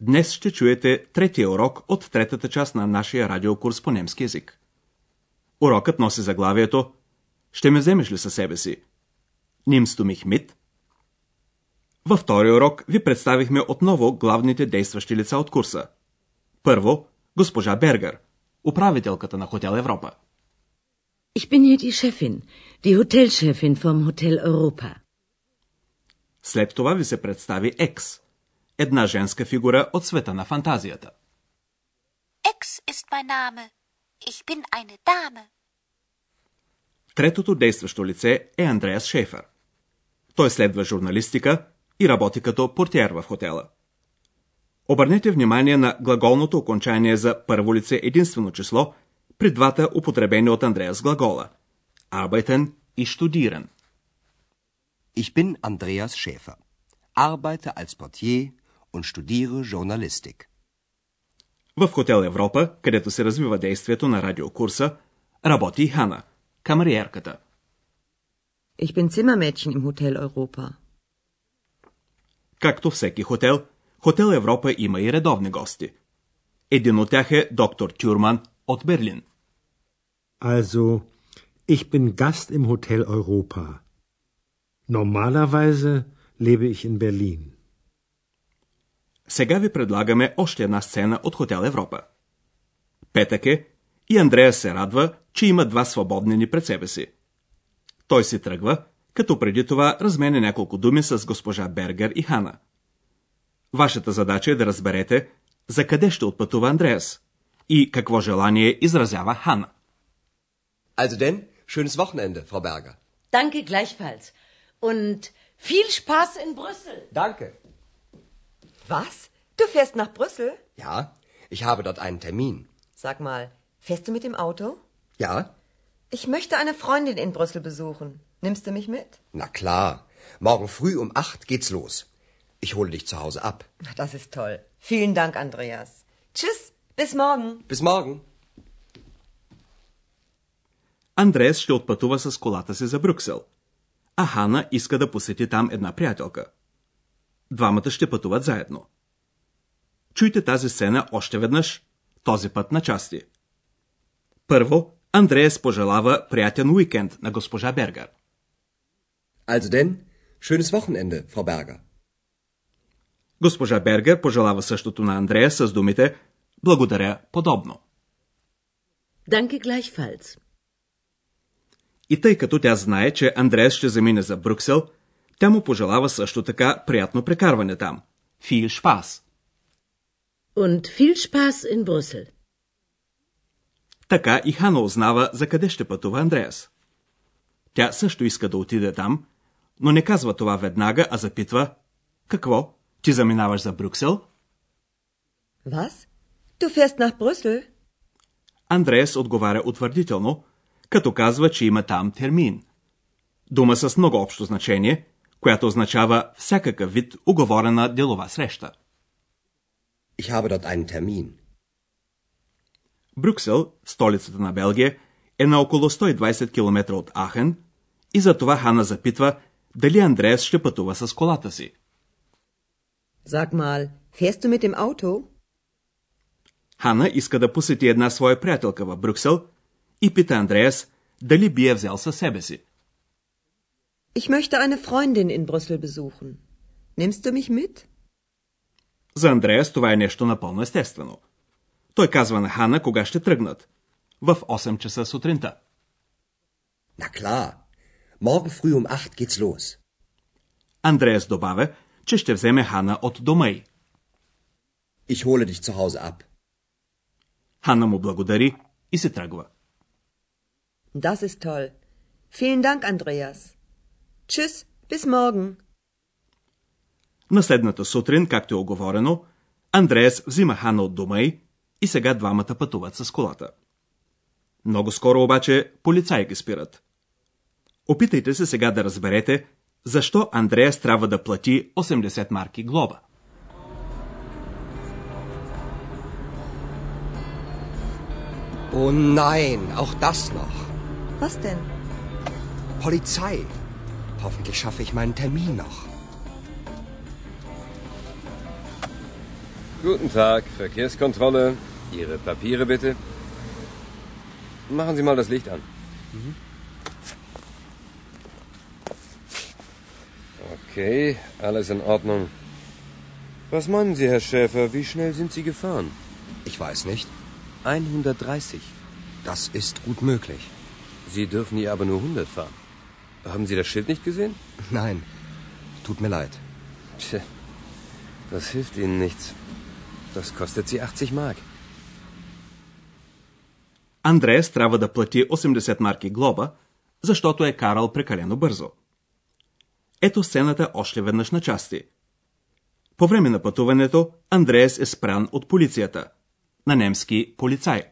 днес ще чуете третия урок от третата част на нашия радиокурс по немски язик. Урокът носи заглавието Ще ме вземеш ли със себе си? Du mich mit? Във втория урок ви представихме отново главните действащи лица от курса. Първо, госпожа Бергер, управителката на Хотел Европа. Ich bin hier die Chefin, die Hotelchefin vom Hotel Europa. След това ви се представи Екс, една женска фигура от света на фантазията. Ex ist mein Name. Ich bin eine Dame. Третото действащо лице е Андреас Шейфер. Той следва журналистика и работи като портиер в хотела. Обърнете внимание на глаголното окончание за първо лице единствено число при двата употребени от Андреас глагола – arbeiten и studieren. Ich bin Andreas Schäfer, arbeite als Portier und studiere Journalistik. В Хотел Европа, където се развива действието на радиокурса, работи Хана, камериерката. Ich bin Zimmermädchen im Hotel Europa. Както всеки хотел, Хотел Европа има и редовни гости. Един от тях е доктор Тюрман от Берлин. Also, ich bin Gast im Hotel Europa. Normalerweise lebe ich in Berlin. Сега ви предлагаме още една сцена от Хотел Европа. Петък е и Андрея се радва, че има два свободни ни пред себе си. Той си тръгва, като преди това разменя няколко думи с госпожа Бергер и Хана. Вашата задача е да разберете за къде ще отпътува Андреас и какво желание изразява Хана. Also denn, schönes Wochenende, Frau Berger. Danke gleichfalls. Und viel Spaß in Brüssel. Danke. Was? Du fährst nach Brüssel? Ja, ich habe dort einen Termin. Sag mal, fährst du mit dem Auto? Ja? Ich möchte eine Freundin in Brüssel besuchen. Nimmst du mich mit? Na klar. Morgen früh um acht geht's los. Ich hole dich zu Hause ab. Das ist toll. Vielen Dank, Andreas. Tschüss, bis morgen. Bis morgen. Андреас ще отпътува с колата си за Брюксел, а Хана иска да посети там една приятелка. Двамата ще пътуват заедно. Чуйте тази сцена още веднъж, този път на части. Първо, Андреас пожелава приятен уикенд на госпожа Бергер. Also denn, schönes Wochenende, Frau Berger. Госпожа Бергер пожелава същото на Андрея с думите Благодаря подобно. Danke gleichfalls. И тъй като тя знае, че Андреас ще замине за Брюксел, тя му пожелава също така приятно прекарване там. Viel Spaß! Und viel Spaß in Brüssel. Така и Хана узнава за къде ще пътува Андреас. Тя също иска да отиде там, но не казва това веднага, а запитва Какво? Ти заминаваш за Брюксел? Was? Du fährst nach Brüssel? Андреас отговаря утвърдително, като казва, че има там термин. Дума с много общо значение, която означава всякакъв вид уговорена делова среща. Ich habe dort einen Termin. Брюксел, столицата на Белгия, е на около 120 км от Ахен и затова Хана запитва дали Андреас ще пътува с колата си. Sag mal, fährst du mit dem Auto? Хана иска да посети една своя приятелка в Брюксел и пита Андреас дали би я взел със себе си. Ich möchte eine Freundin in Brüssel besuchen. Nimmst du mich mit? За Андреас това е нещо напълно естествено. Той казва на Хана кога ще тръгнат. В 8 часа сутринта. Na klar. Morgen früh um acht geht's los. Андреас добавя, че ще вземе Хана от дома й. Ich hole dich zu Hause ab. Хана му благодари и се тръгва. Das ist toll. Vielen Dank, Andreas. Tschüss, bis morgen. На следната сутрин, както е оговорено, Андреас взима Хана от дома й и сега двамата пътуват с колата. Много скоро обаче полицаи ги спират. Опитайте се сега да разберете, защо Андреас трябва да плати 80 марки глоба. Oh nein, auch das noch. Was denn? Polizei. Hoffentlich schaffe ich meinen Termin noch. Guten Tag, Verkehrskontrolle. Ihre Papiere bitte. Machen Sie mal das Licht an. Okay, alles in Ordnung. Was meinen Sie, Herr Schäfer, wie schnell sind Sie gefahren? Ich weiß nicht. 130. Das ist gut möglich. Sie dürfen hier aber nur 100 fahren. Haben Sie das Schild nicht gesehen? Nein, tut mir leid. Tja, das hilft Ihnen nichts. Das kostet Sie 80 Mark. Андреас трябва да плати 80 марки глоба, защото е карал прекалено бързо. Ето сцената още веднъж на части. По време на пътуването Андреас е спрян от полицията. На немски полицай.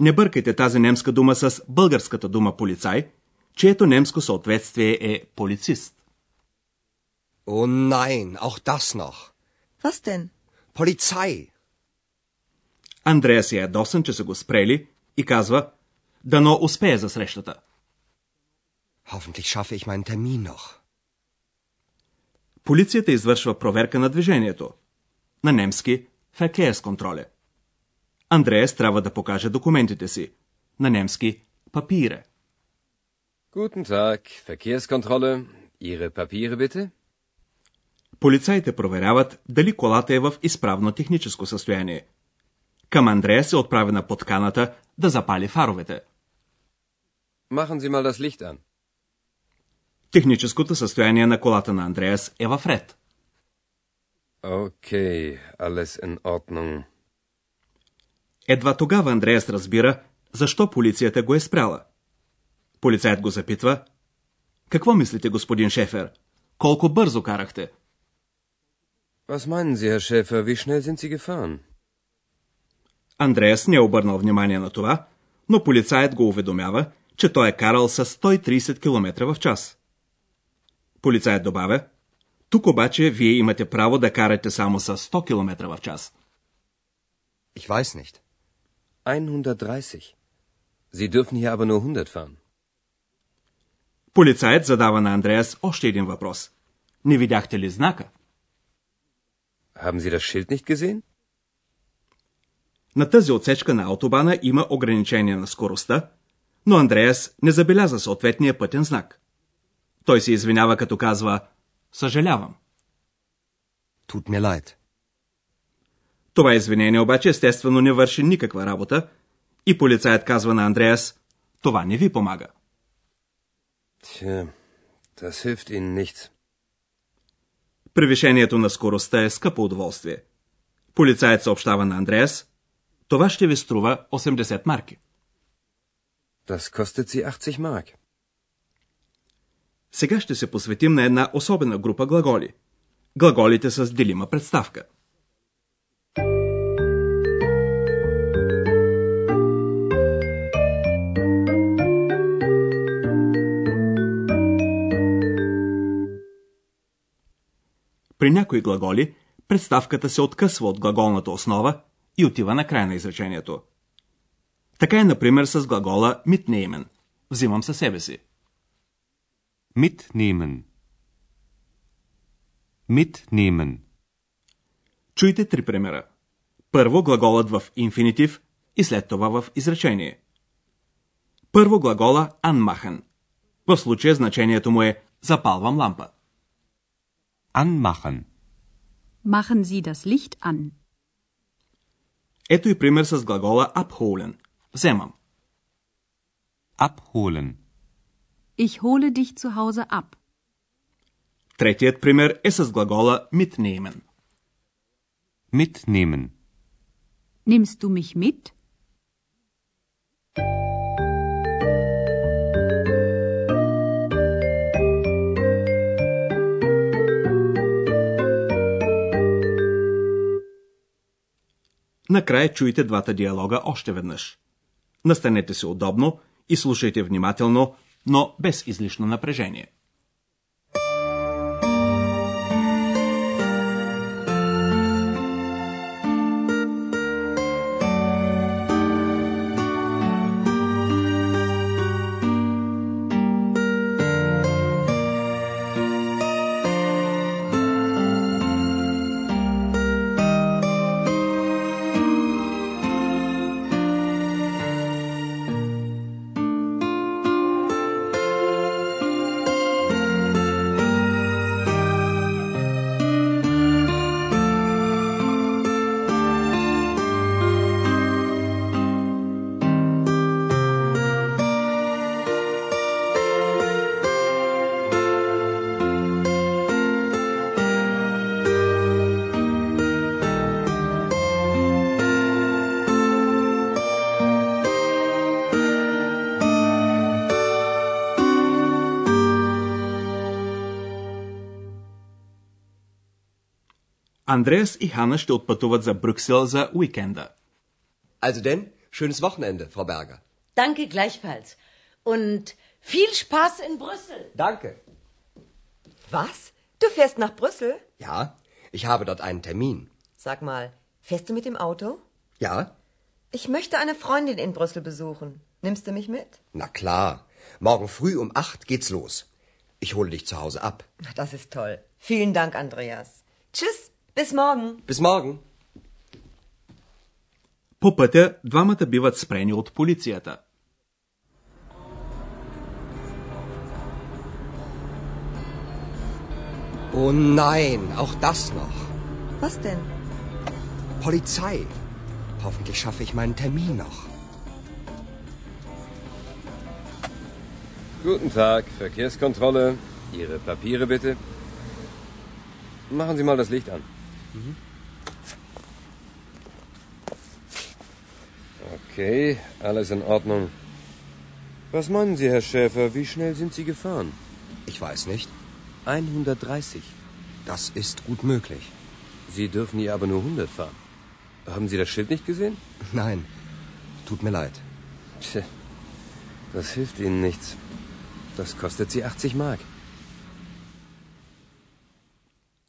Не бъркайте тази немска дума с българската дума полицай, чието немско съответствие е полицист. Oh nein, auch das noch. Was denn? Polizei. Андреас е ядосан, че са го спрели и казва, дано успее за срещата. Hoffentlich schaffe ich meinen Termin noch. Полицията извършва проверка на движението. На немски Verkehrskontrolle. Андреас трябва да покаже документите си. На немски папире. Guten Tag, Verkehrskontrolle. Ihre Papiere bitte? Полицаите проверяват дали колата е в изправно техническо състояние. Към Андреас е отправена подканата да запали фаровете. Machen Sie mal das Licht an. Техническото състояние на колата на Андреас е в ред. Okay, alles in Ordnung. Едва тогава Андреас разбира, защо полицията го е спряла. Полицаят го запитва. Какво мислите, господин Шефер? Колко бързо карахте? Was meinen Sie, Herr Schäfer, wie schnell sind Sie gefahren? Андреас не е обърнал внимание на това, но полицаят го уведомява, че той е карал с 130 км в час. Полицаят добавя, тук обаче вие имате право да карате само с 100 км в час. Ich weiß nicht. 130. Sie dürfen hier aber nur 100 fahren. Полицаят задава на Андреас още един въпрос. Не видяхте ли знака? Haben Sie das Schild nicht gesehen? На тази отсечка на автобана има ограничение на скоростта, но Андреас не забеляза съответния пътен знак. Той се извинява като казва «Съжалявам». Tut mir leid. Това извинение обаче естествено не върши никаква работа и полицаят казва на Андреас «Това не ви помага». Tja, das hilft Ihnen nichts. Превишението на скоростта е скъпо удоволствие. Полицаят съобщава на Андреас «Това ще ви струва 80 марки». Das kostet Sie 80 Mark. Сега ще се посветим на една особена група глаголи. Глаголите с делима представка. При някои глаголи представката се откъсва от глаголната основа и отива на края на изречението. Така е, например, с глагола mitnehmen. Взимам със себе си. Mitnehmen. Mitnehmen. Чуйте три примера. Първо глаголът в инфинитив и след това в изречение. Първо глагола anmachen. В случая значението му е запалвам лампа. Anmachen. Machen Sie das Licht an. Ето и пример с глагола abholen. Вземам. Abholen. Ich hole dich zu Hause ab. Третият пример е с глагола mitnehmen. Mitnehmen. Nimmst du mich mit? Накрая чуйте двата диалога още веднъж. Настанете се удобно и слушайте внимателно, но без излишно напрежение. Андреас и Хана ще отпътуват за Брюксел за уикенда. Also denn, schönes Wochenende, Frau Berger. Danke gleichfalls. Und viel Spaß in Brüssel. Danke. Was? Du fährst nach Brüssel? Ja, ich habe dort einen Termin. Sag mal, fährst du mit dem Auto? Ja? Ich möchte eine Freundin in Brüssel besuchen. Nimmst du mich mit? Na klar. Morgen früh um acht geht's los. Ich hole dich zu Hause ab. Das ist toll. Vielen Dank, Andreas. Tschüss, bis morgen. Bis morgen. По пътя двамата биват спрени от полицията. Oh nein, auch das noch. Was denn? Polizei. Hoffentlich schaffe ich meinen Termin noch. Guten Tag, Verkehrskontrolle. Ihre Papiere bitte. Machen Sie mal das Licht an. Okay, alles in Ordnung. Was meinen Sie, Herr Schäfer, wie schnell sind Sie gefahren? Ich weiß nicht. 130. Das ist gut möglich. Sie dürfen hier aber nur 100 fahren. Haben Sie das Schild nicht gesehen? Nein, tut mir leid. Tja, das hilft Ihnen nichts. Das kostet Sie 80 Mark.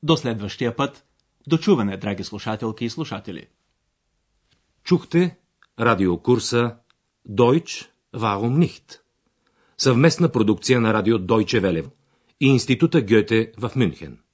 До следващия път. До чуване, драги слушателки и слушатели. Чухте радиокурса Deutsch, warum nicht? Съвместна продукция на радио Deutsche Welle и Института Гьоте в Мюнхен.